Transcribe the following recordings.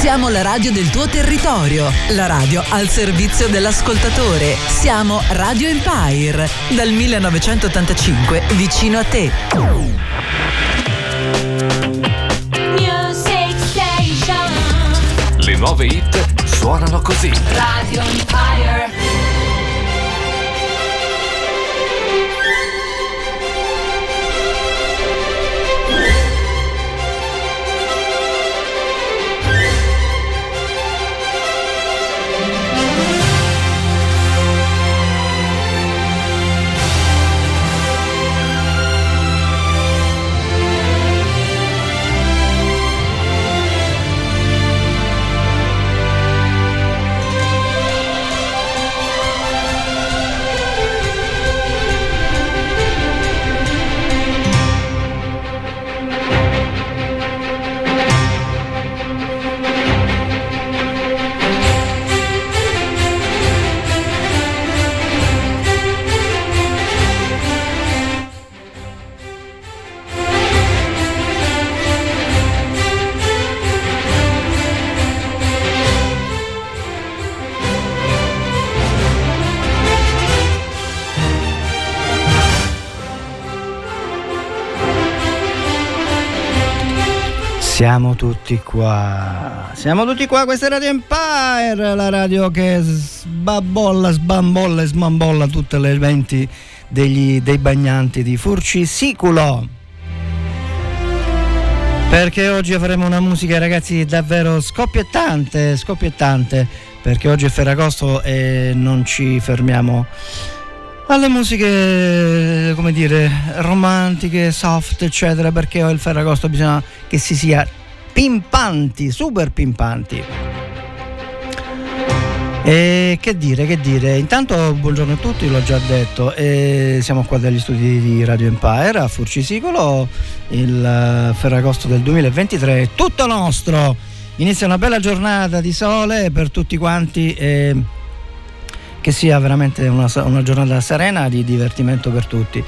Siamo la radio del tuo territorio, la radio al servizio dell'ascoltatore. Siamo Radio Empire, dal 1985 vicino a te. Music Station. Le nuove hit suonano così. Radio Empire. Siamo tutti qua. Siamo tutti qua, questa è Radio Empire, la radio che sbabbolla, sbambolla e smambolla tutte le eventi degli, dei bagnanti di Furcisiculo. Perché oggi faremo una musica, ragazzi, davvero scoppiettante, scoppiettante. Perché oggi è Ferragosto e non ci fermiamo alle musiche, come dire, romantiche, soft, eccetera, perché il Ferragosto bisogna che si sia pimpanti, super pimpanti. E che dire, che dire, intanto buongiorno a tutti, l'ho già detto, e siamo qua dagli studi di Radio Empire a Furcisicolo, il Ferragosto del 2023 è tutto nostro, inizia una bella giornata di sole per tutti quanti. E che sia veramente una, una, giornata serena di divertimento per tutti.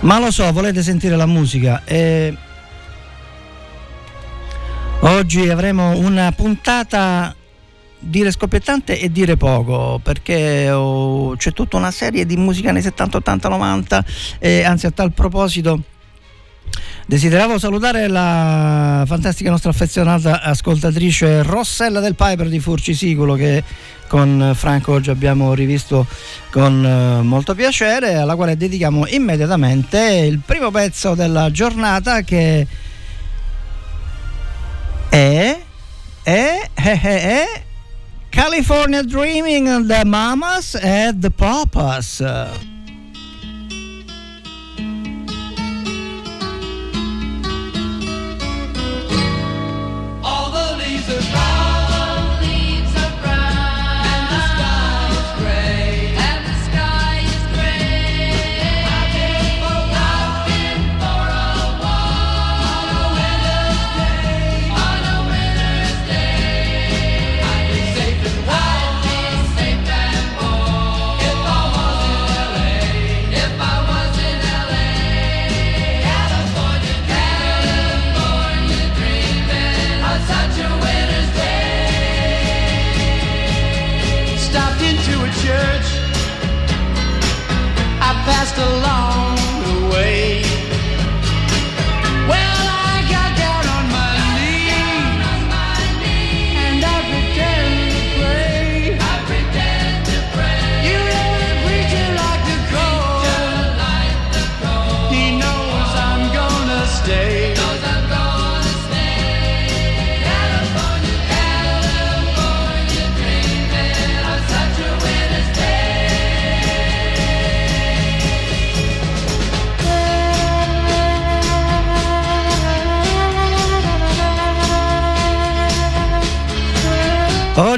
Ma lo so, volete sentire la musica e oggi avremo una puntata dire scoppiettante e dire poco perché oh, c'è tutta una serie di musica anni 70, 80, 90 e anzi a tal proposito Desideravo salutare la fantastica nostra affezionata ascoltatrice Rossella del Piper di Furcisicolo che con Franco oggi abbiamo rivisto con eh, molto piacere, alla quale dedichiamo immediatamente il primo pezzo della giornata che è, è, è, è California Dreaming the Mamas and the Papas.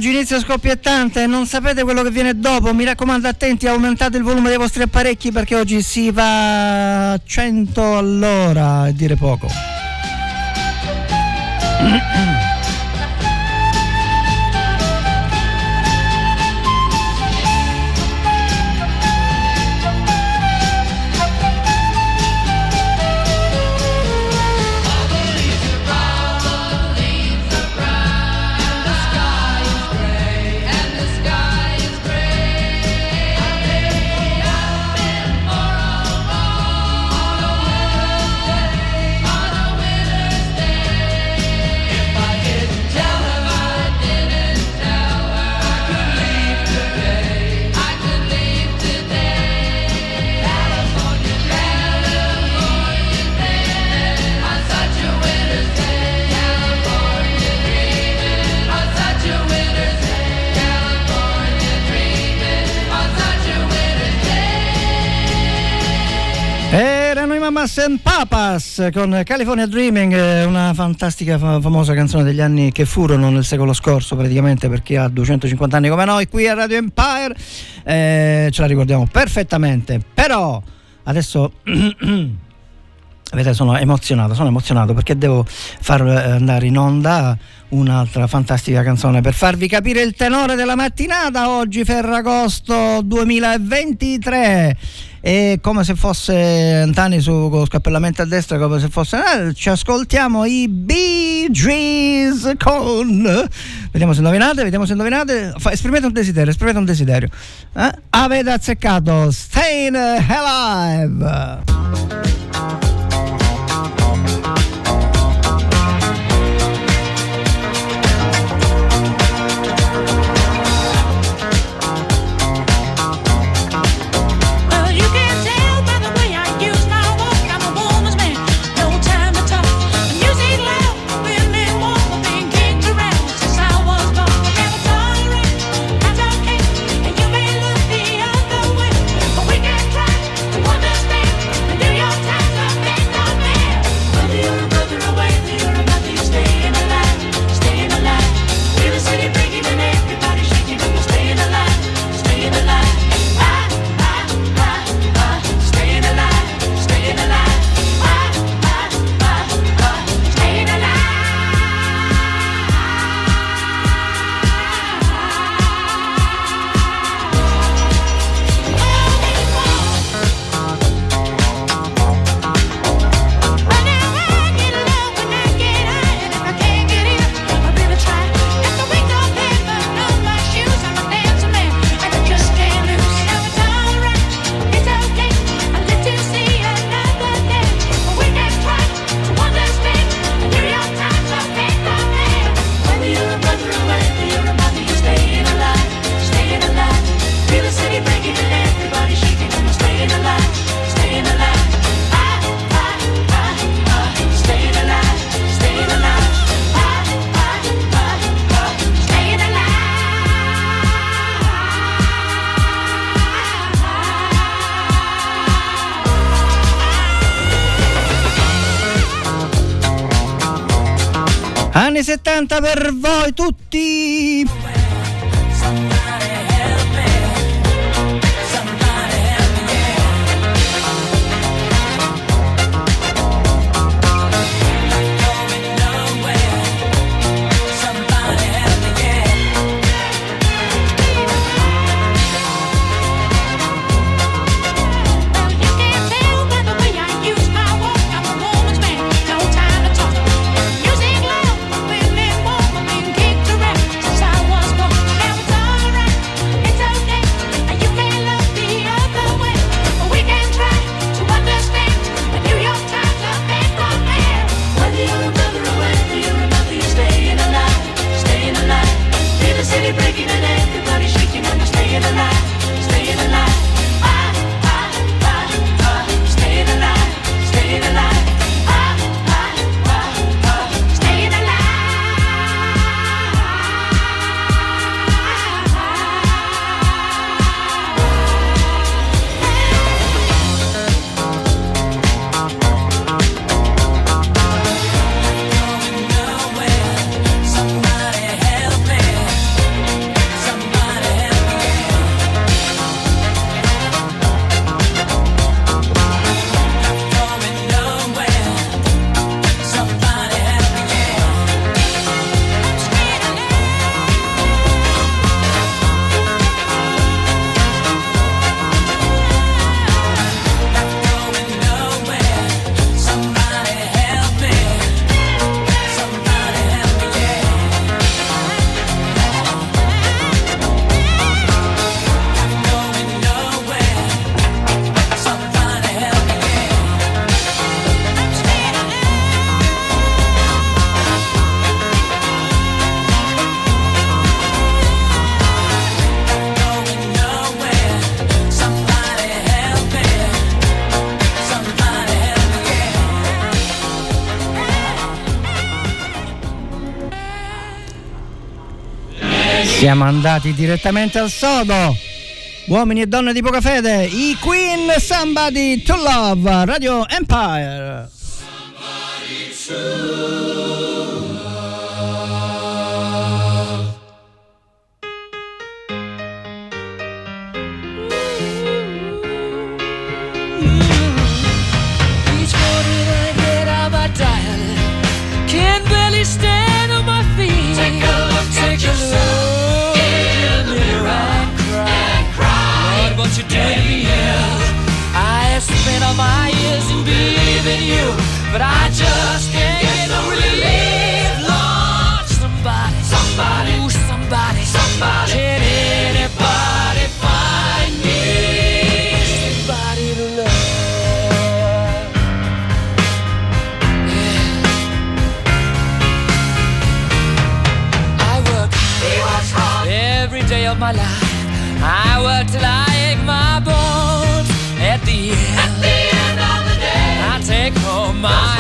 Oggi inizio scoppiettante, non sapete quello che viene dopo, mi raccomando attenti, aumentate il volume dei vostri apparecchi perché oggi si va a 100 all'ora, e dire poco. Vegas con California Dreaming, eh, una fantastica famosa canzone degli anni che furono nel secolo scorso praticamente per chi ha 250 anni come noi qui a Radio Empire, eh, ce la ricordiamo perfettamente, però adesso... Vedete, sono emozionato, sono emozionato perché devo far eh, andare in onda un'altra fantastica canzone per farvi capire il tenore della mattinata oggi Ferragosto 2023 e come se fosse Antani su con scappellamento a destra come se fosse eh, ci ascoltiamo i Bee Gees con vediamo se indovinate vediamo se indovinate. Fa, esprimete un desiderio esprimete un desiderio. Eh? avete azzeccato Stay Alive. canta per voi tutti. siamo andati direttamente al sodo. Uomini e donne di poca fede, i Queen Somebody to Love, Radio Empire. But I just can't get no relief, Lord. Somebody, somebody, ooh, somebody, somebody. Can anybody find me somebody to love? Yeah. I work. He works hard every day of my life. I work till I ache my bones at the end my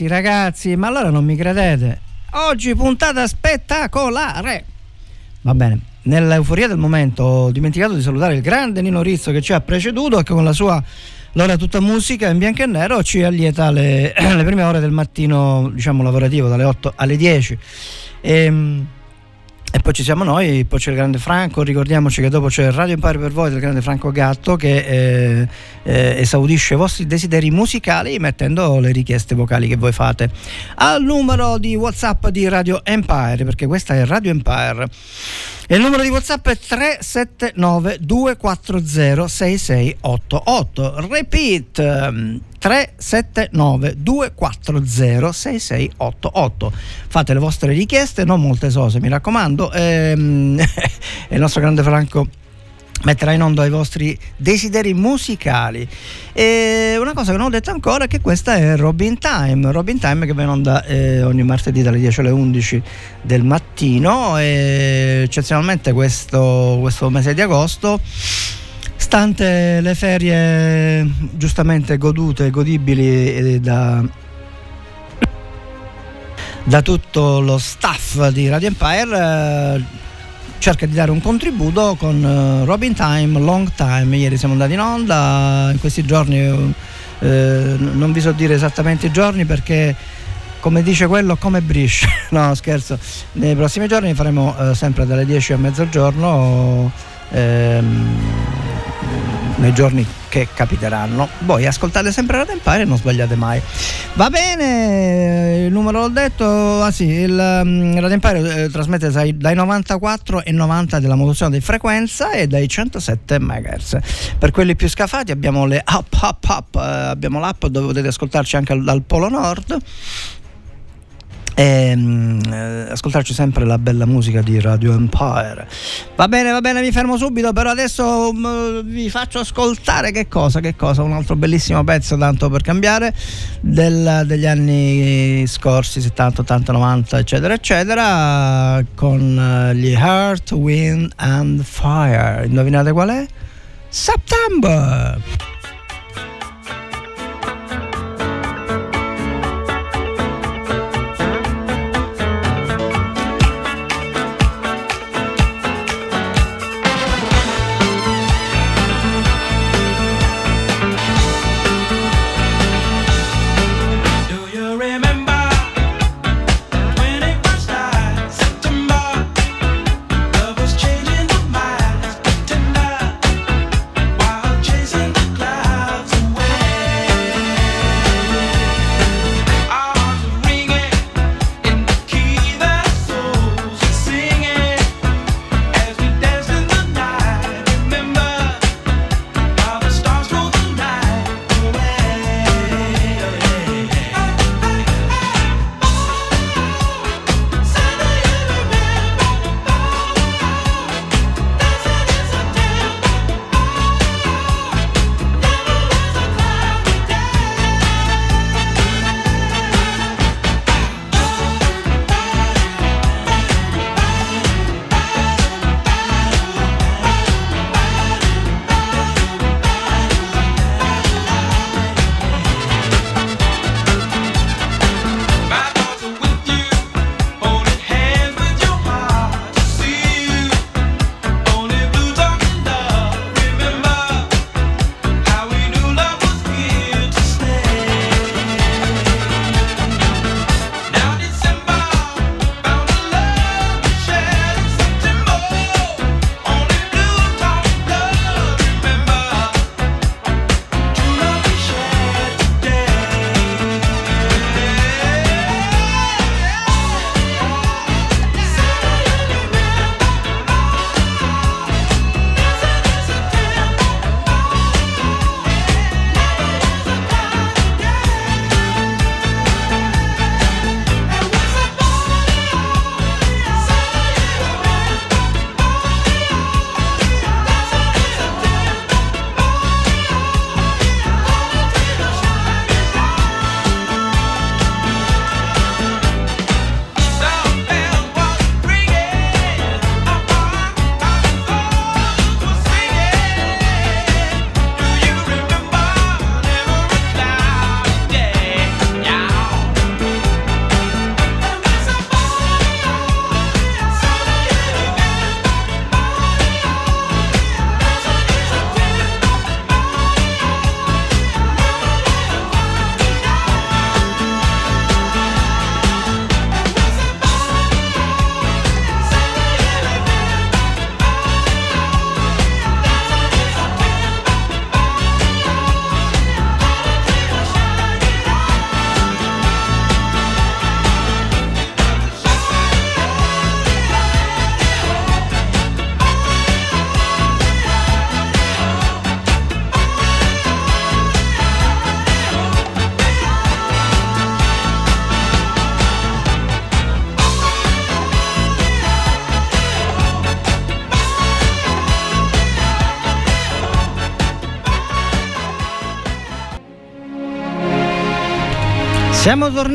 ragazzi, ragazzi, ma allora non mi credete? Oggi puntata spettacolare! Va bene, nell'euforia del momento ho dimenticato di salutare il grande Nino Rizzo che ci ha preceduto e che con la sua L'ora tutta musica in bianco e nero ci allieta le, le prime ore del mattino, diciamo lavorativo, dalle 8 alle 10. E, ehm, e poi ci siamo noi, poi c'è il grande Franco, ricordiamoci che dopo c'è Radio Empire per voi del grande Franco Gatto che eh, eh, esaudisce i vostri desideri musicali mettendo le richieste vocali che voi fate al numero di Whatsapp di Radio Empire, perché questa è Radio Empire. E il numero di WhatsApp è 379 240 6688. Repeat ehm, 379 240 6688. Fate le vostre richieste, non molte sose, mi raccomando. Ehm, il nostro grande Franco metterà in onda i vostri desideri musicali. E una cosa che non ho detto ancora è che questa è Robin Time, Robin Time che va in onda eh, ogni martedì dalle 10 alle 11 del mattino e eccezionalmente questo, questo mese di agosto stante le ferie giustamente godute, godibili eh, da, da tutto lo staff di Radio Empire, eh, cerca di dare un contributo con eh, Robin Time, Long Time. Ieri siamo andati in onda, in questi giorni eh, non vi so dire esattamente i giorni perché come dice quello come brisce no scherzo nei prossimi giorni faremo eh, sempre dalle 10 a mezzogiorno ehm, nei giorni che capiteranno. Voi ascoltate sempre Radio Empire e non sbagliate mai. Va bene il numero l'ho detto ah sì il um, Radio Empire eh, trasmette dai, dai 94 e 90 della modulazione di frequenza e dai 107 MHz per quelli più scafati abbiamo le up up up eh, abbiamo l'app dove potete ascoltarci anche al- dal Polo Nord e mm, eh, ascoltarci sempre la bella musica di Radio Empire. Va bene, va bene, mi fermo subito, però adesso mm, vi faccio ascoltare che cosa, che cosa, un altro bellissimo pezzo, tanto per cambiare, del- degli anni scorsi, 70, 80, 90, eccetera, eccetera, con eh, gli Heart, Wind and Fire. Indovinate qual è? September!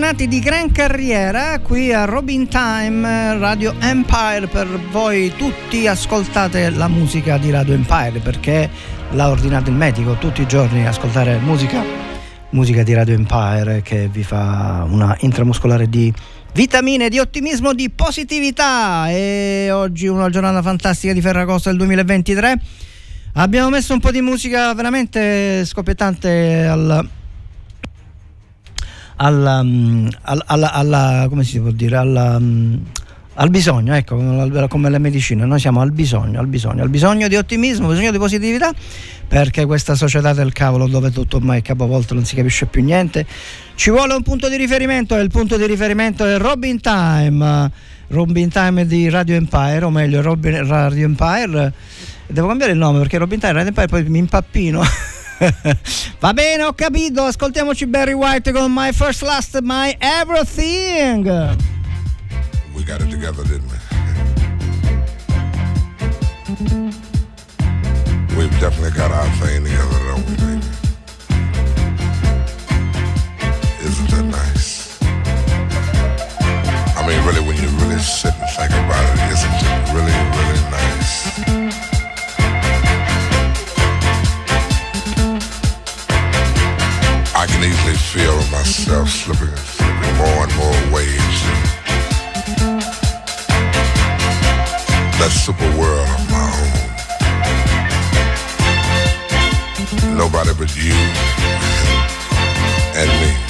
Siamo tornati di gran carriera qui a Robin Time Radio Empire per voi tutti ascoltate la musica di Radio Empire perché l'ha ordinato il medico tutti i giorni ascoltare musica musica di Radio Empire che vi fa una intramuscolare di vitamine, di ottimismo, di positività. E oggi una giornata fantastica di Ferragosto del 2023 abbiamo messo un po' di musica veramente scoppiettante al alla, mm, al- alla- alla- come si può dire alla, mm, al bisogno, ecco, come la- medicina, noi siamo al bisogno, al bisogno, al bisogno di ottimismo, bisogno di positività, perché questa società del cavolo dove tutto ormai è capovolto, non si capisce più niente, ci vuole un punto di riferimento e il punto di riferimento è Robin Time, Robin Time di Radio Empire, o meglio Robin Radio Empire, devo cambiare il nome perché Robin Time Radio Empire poi mi impappino. Va bene, ho capito. Ascoltiamoci Barry White con My First Last, My Everything. We got it together, didn't we? We've definitely got our thing together, don't we, baby? Isn't that nice? I mean, really, when you really sit and think about it, isn't it really, I can easily feel myself slipping, slipping more and more waves that super world of my own. Nobody but you and me.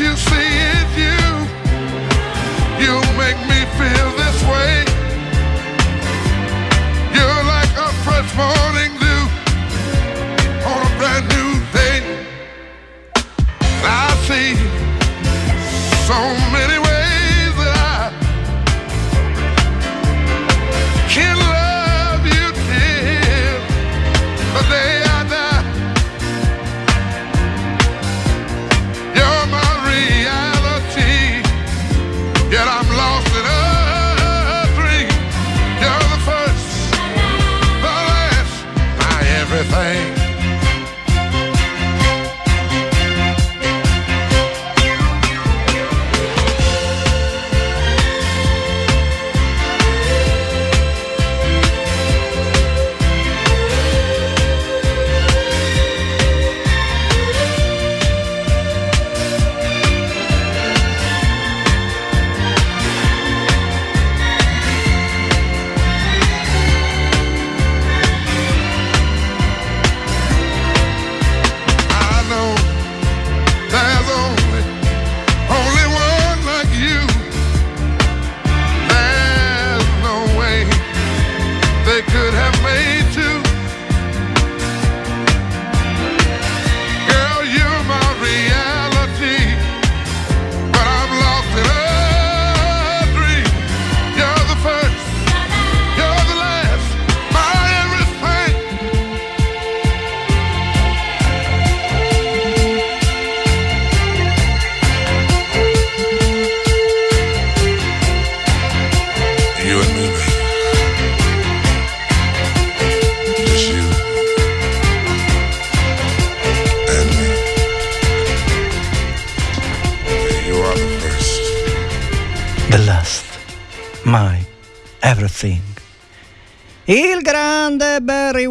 you see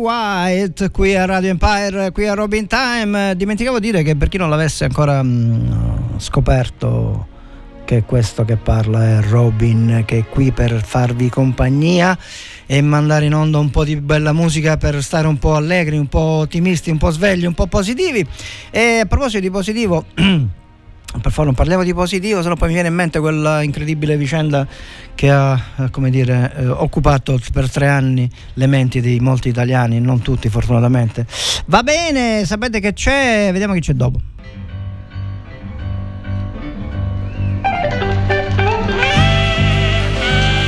White qui a Radio Empire, qui a Robin Time. Dimenticavo di dire che per chi non l'avesse ancora mm, scoperto che questo che parla è Robin che è qui per farvi compagnia e mandare in onda un po' di bella musica per stare un po' allegri, un po' ottimisti, un po' svegli, un po' positivi. E a proposito di positivo per favore non parliamo di positivo, se no poi mi viene in mente quella incredibile vicenda che ha eh, dire, eh, occupato per tre anni le menti di molti italiani, non tutti fortunatamente. Va bene, sapete che c'è, vediamo chi c'è dopo.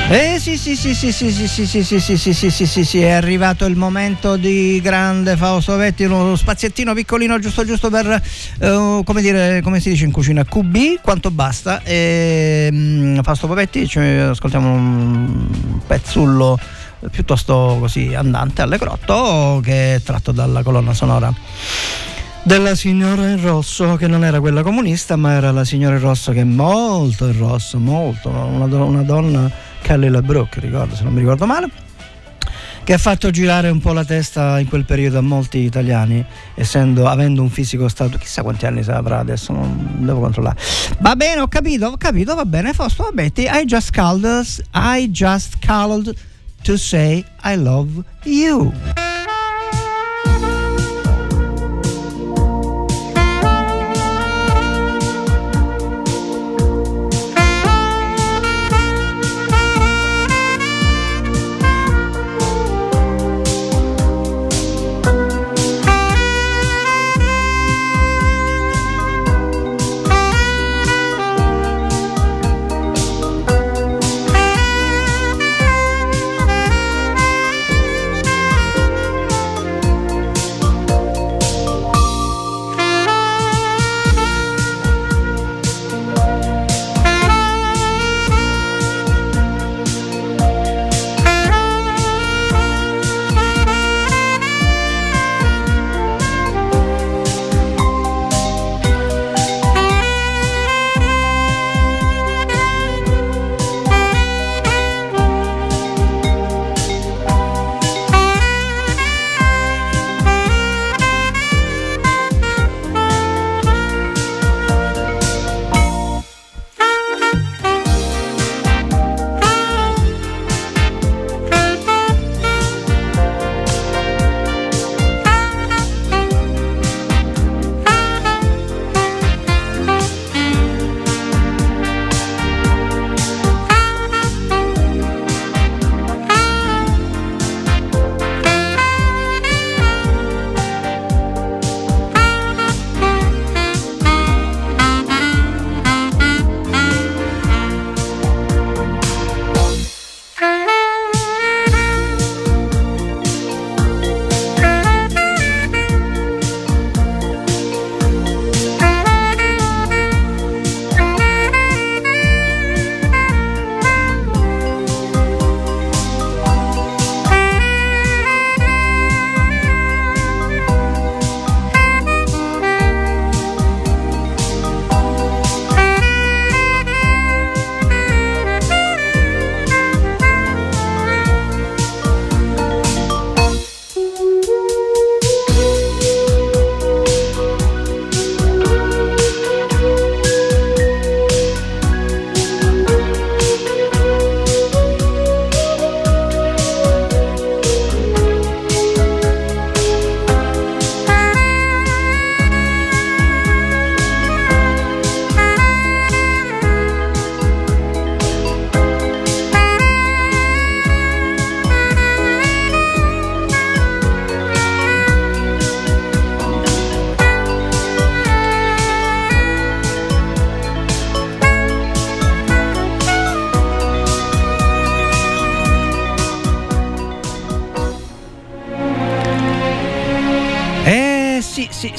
Eh sì sì sì sì sì sì sì sì sì sì sì sì sì sì sì è arrivato il momento di grande Fausto Vetti uno spaziettino piccolino giusto giusto per eh, come dire come si dice in cucina QB quanto basta e mm, Fausto Pavetti ci ascoltiamo un pezzullo piuttosto così andante allegretto che è tratto dalla colonna sonora della signora in rosso che non era quella comunista ma era la signora in rosso che è molto in rosso molto una, una donna Kelly LeBrook ricordo se non mi ricordo male che ha fatto girare un po' la testa in quel periodo a molti italiani essendo avendo un fisico stato chissà quanti anni avrà adesso non devo controllare. Va bene ho capito ho capito va bene Fausto va Betty I just called I just called to say I love you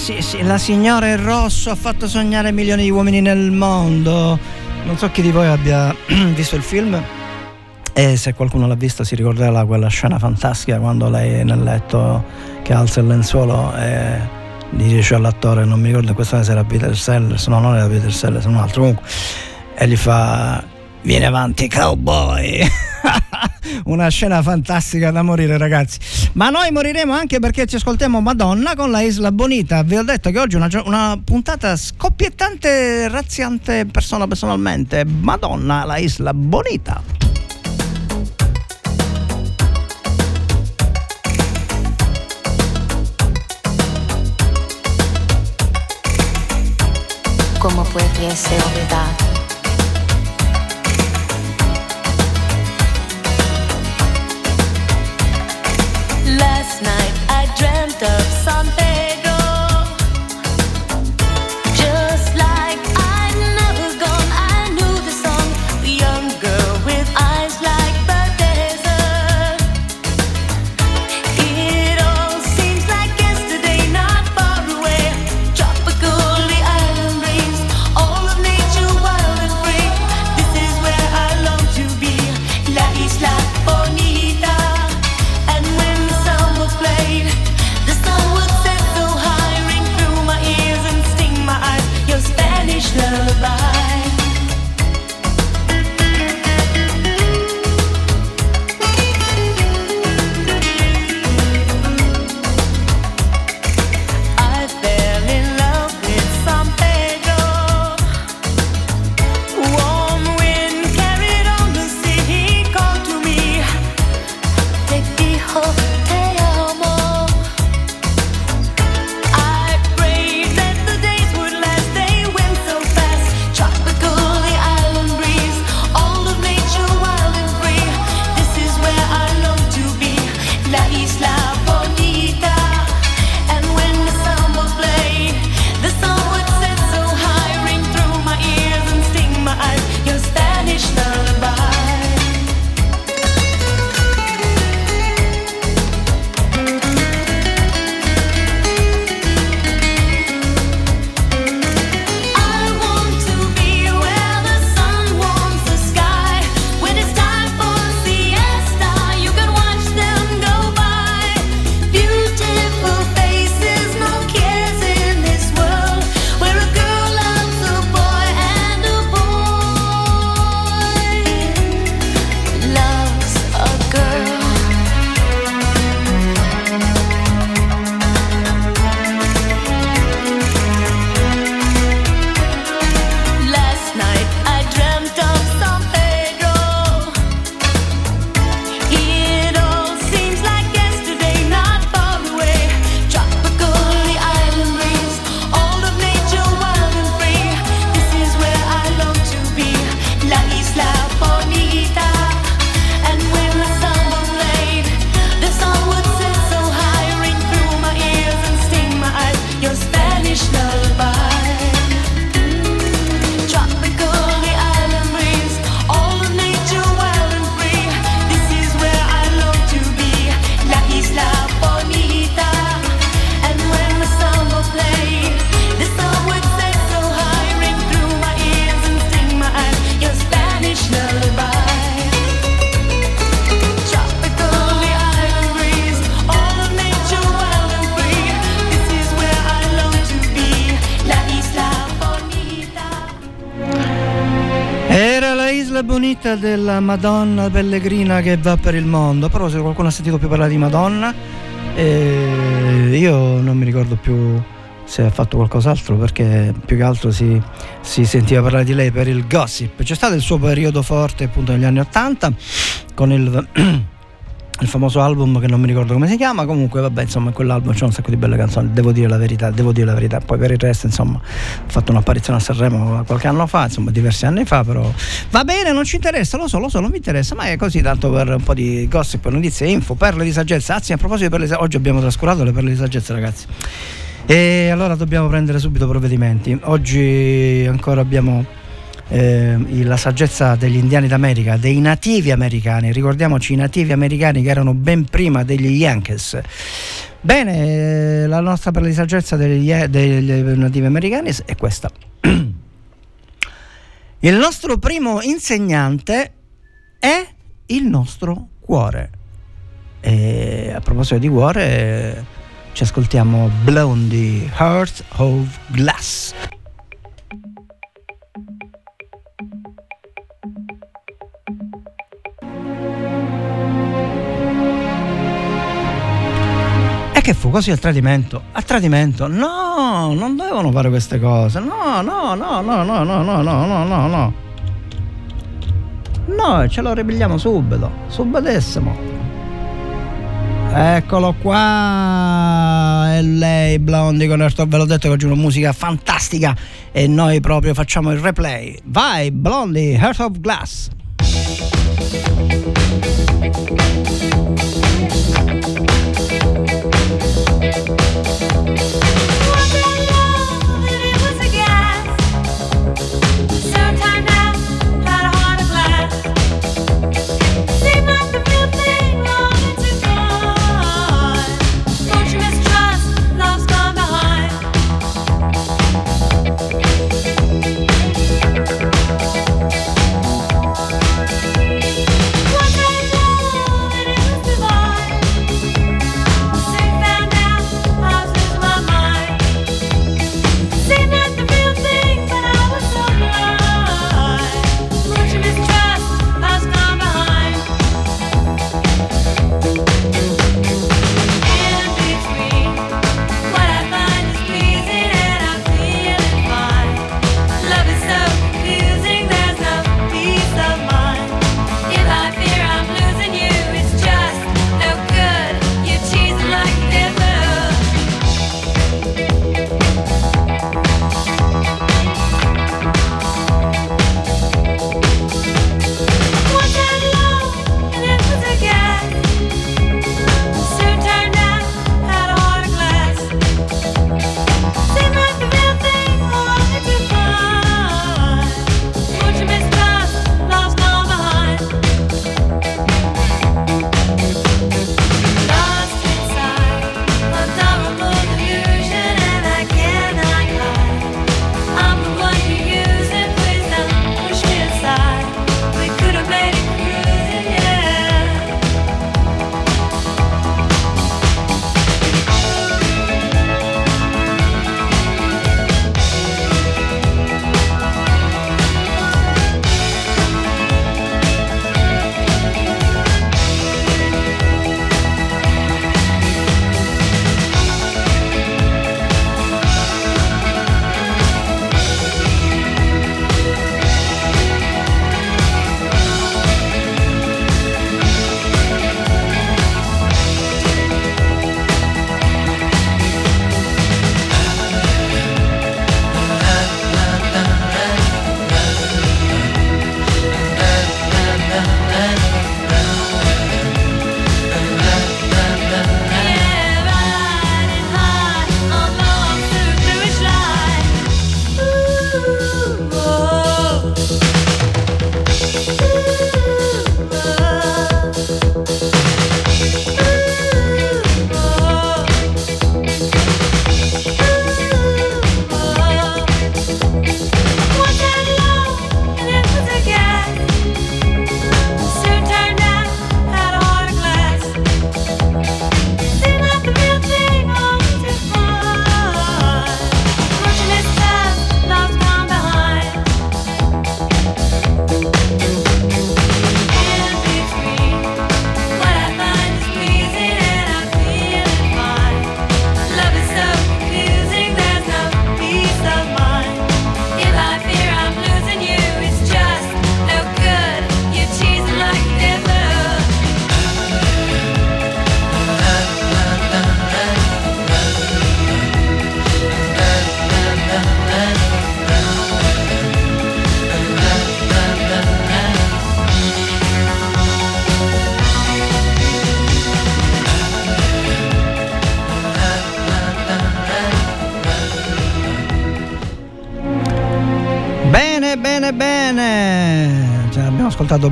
sì, sì, la signora in rosso ha fatto sognare milioni di uomini nel mondo. Non so chi di voi abbia visto il film e se qualcuno l'ha visto si ricorderà quella scena fantastica quando lei è nel letto che alza il lenzuolo e dice all'attore, non mi ricordo in questo caso era Peter Sellers, no non era Peter Sellers, un altro comunque, e gli fa vieni avanti cowboy. una scena fantastica da morire, ragazzi. Ma noi moriremo anche perché ci ascoltiamo Madonna con la Isla Bonita. Vi ho detto che oggi è una, una puntata scoppiettante, razziante persona personalmente. Madonna, la Isla Bonita. ¿Cómo pudiese olvidar? Last la Bonita della Madonna Pellegrina che va per il mondo. Però se qualcuno ha sentito più parlare di Madonna, eh, io non mi ricordo più se ha fatto qualcos'altro perché più che altro si, si sentiva parlare di lei per il gossip. C'è stato il suo periodo forte appunto negli anni Ottanta con il, il famoso album che non mi ricordo come si chiama, comunque vabbè insomma in quell'album c'è un sacco di belle canzoni, devo dire la verità, devo dire la verità, poi per il resto insomma ho fatto un'apparizione a Sanremo qualche anno fa, insomma diversi anni fa, però va bene, non ci interessa, lo so, lo so, non mi interessa, ma è così tanto per un po' di gossip, notizie, info, perle di saggezza, anzi a proposito di perle di saggezza, oggi abbiamo trascurato le perle di saggezza ragazzi. E allora dobbiamo prendere subito provvedimenti. Oggi ancora abbiamo eh, la saggezza degli indiani d'America, dei nativi americani. Ricordiamoci i nativi americani che erano ben prima degli Yankees. Bene, eh, la nostra per la saggezza degli, degli nativi americani è questa. Il nostro primo insegnante è il nostro cuore. E a proposito di cuore, ci ascoltiamo Blondie Heart of Glass. Che fu così a tradimento? A tradimento? No, non dovevano fare queste cose. No, no, no, no, no, no, no, no, no, no, no. No, ce lo ribelliamo subito. Subitissimo. Eccolo qua, è lei Blondie con Earth of- ve l'ho detto che oggi è una musica fantastica e noi proprio facciamo il replay. Vai Blondie, Heart of Glass.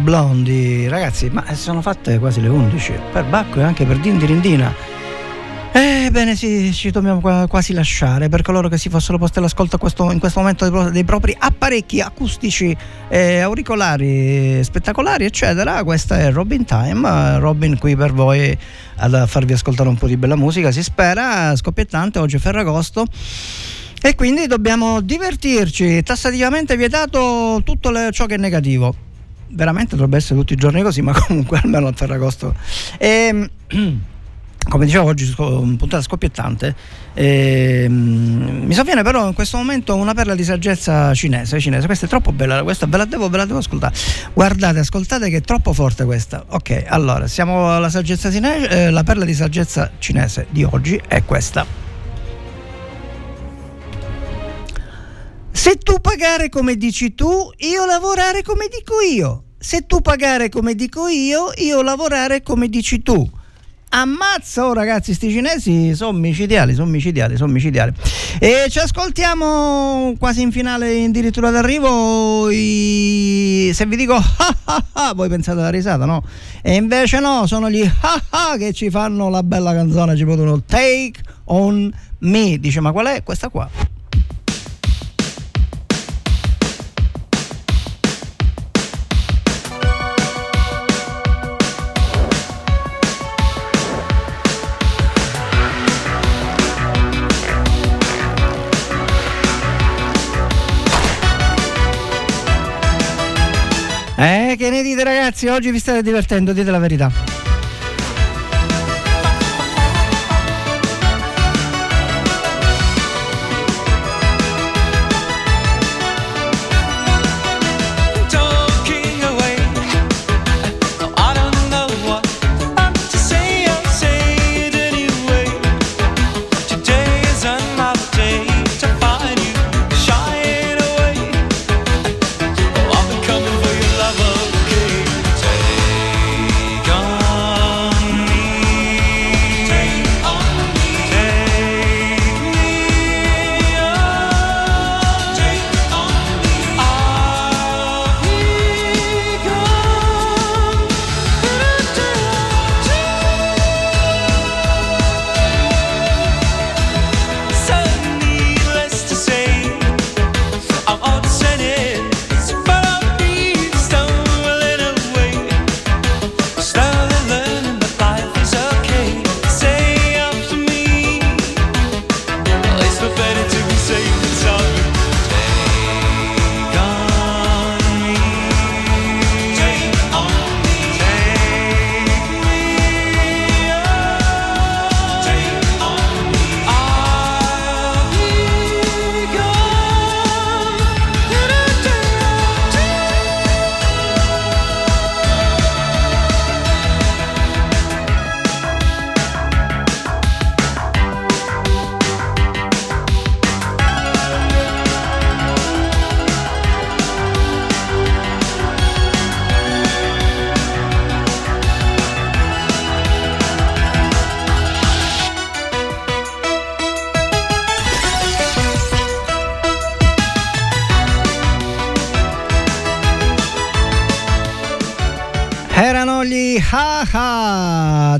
Blondi. Ragazzi, ma sono fatte quasi le 11. Per Bacco e anche per Dindirindina. Ebbene sì, ci dobbiamo qua- quasi lasciare per coloro che si fossero posti all'ascolto questo- in questo momento dei, pro- dei propri apparecchi acustici, eh, auricolari spettacolari, eccetera. Questa è Robin Time. Robin qui per voi a farvi ascoltare un po' di bella musica, si spera, scoppiettante, oggi è Ferragosto. E quindi dobbiamo divertirci, tassativamente vietato tutto le- ciò che è negativo. Veramente dovrebbe essere tutti i giorni così, ma comunque almeno a Ferragosto. Ehm, come dicevo oggi, puntata scoppiettante. Ehm, mi sovviene però in questo momento una perla di saggezza cinese, cinese. Questa è troppo bella, questa ve la devo, ve la devo ascoltare. Guardate, ascoltate che è troppo forte questa. Ok, allora, siamo alla saggezza cinese, eh, la perla di saggezza cinese di oggi è questa. Se tu pagare come dici tu, io lavorare come dico io. Se tu pagare come dico io, io lavorare come dici tu. Ammazza, oh ragazzi, sti cinesi sono micidiali, sono micidiali, sono micidiali. E ci ascoltiamo quasi in finale, addirittura d'arrivo. i- Se vi dico ah ah ah, voi pensate alla risata, no? E invece no, sono gli ah ah che ci fanno la bella canzone, ci producono Take on Me. Dice, ma qual è? Questa qua. Eh, che ne dite ragazzi? Oggi vi state divertendo, dite la verità.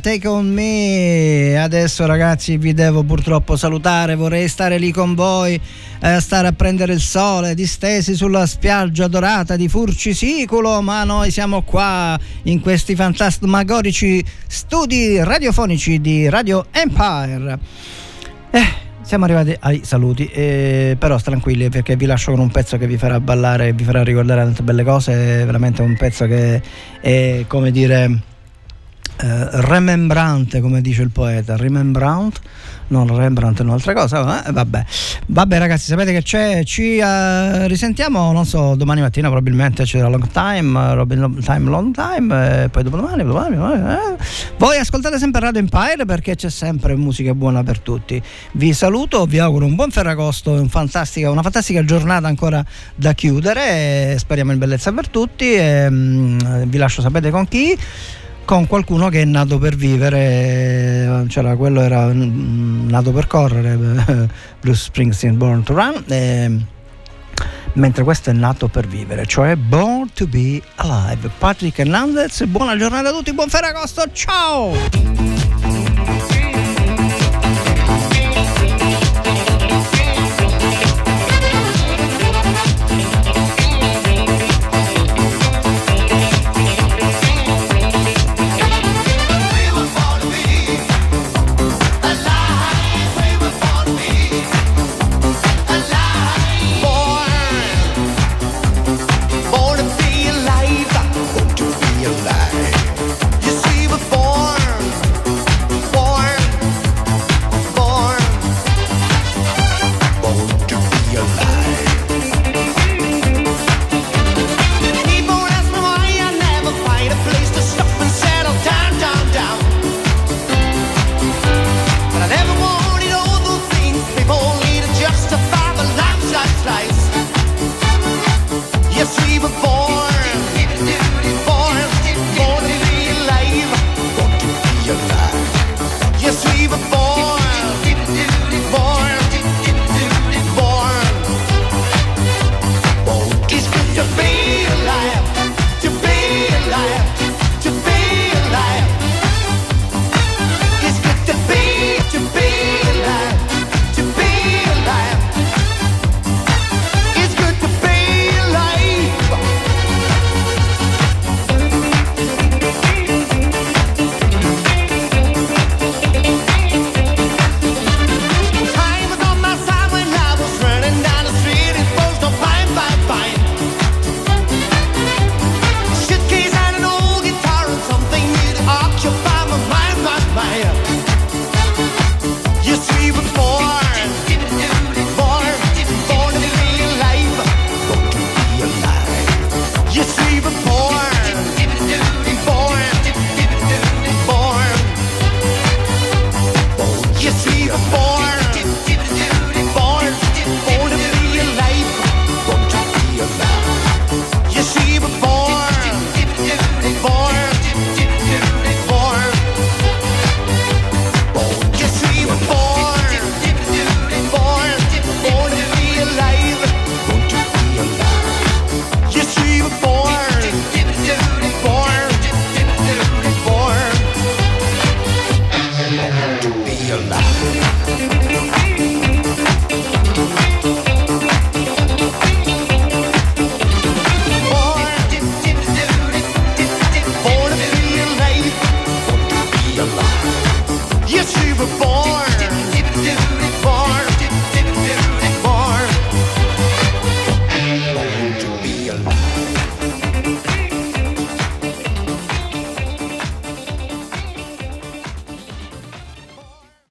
Take on me. Adesso ragazzi vi devo purtroppo salutare, vorrei stare lì con voi, eh, stare a prendere il sole, distesi sulla spiaggia dorata di Furcisiculo, ma noi siamo qua in questi fantasmagorici studi radiofonici di Radio Empire. Eh, siamo arrivati ai saluti, eh, però tranquilli perché vi lascio con un pezzo che vi farà ballare vi farà ricordare tante belle cose, è veramente un pezzo che è come dire eh, remembrante, come dice il poeta, remembrant, non Rembrandt è un'altra cosa, eh, vabbè. Vabbè ragazzi, sapete che c'è, ci eh, risentiamo, non so, domani mattina probabilmente c'è Long Time, Robin Long Time, Long Time, e poi dopodomani, domani, eh. Voi ascoltate sempre Radio Empire perché c'è sempre musica buona per tutti. Vi saluto, vi auguro un buon Ferragosto, un fantastica- una fantastica giornata ancora da chiudere, speriamo in bellezza per tutti e mm, vi lascio sapere con chi con qualcuno che è nato per vivere, c'era quello era mm, nato per correre, Bruce Springsteen Born to Run, e- mentre questo è nato per vivere, cioè Born to be Alive. Patrick Hernandez, buona giornata a tutti, buon Ferragosto, ciao!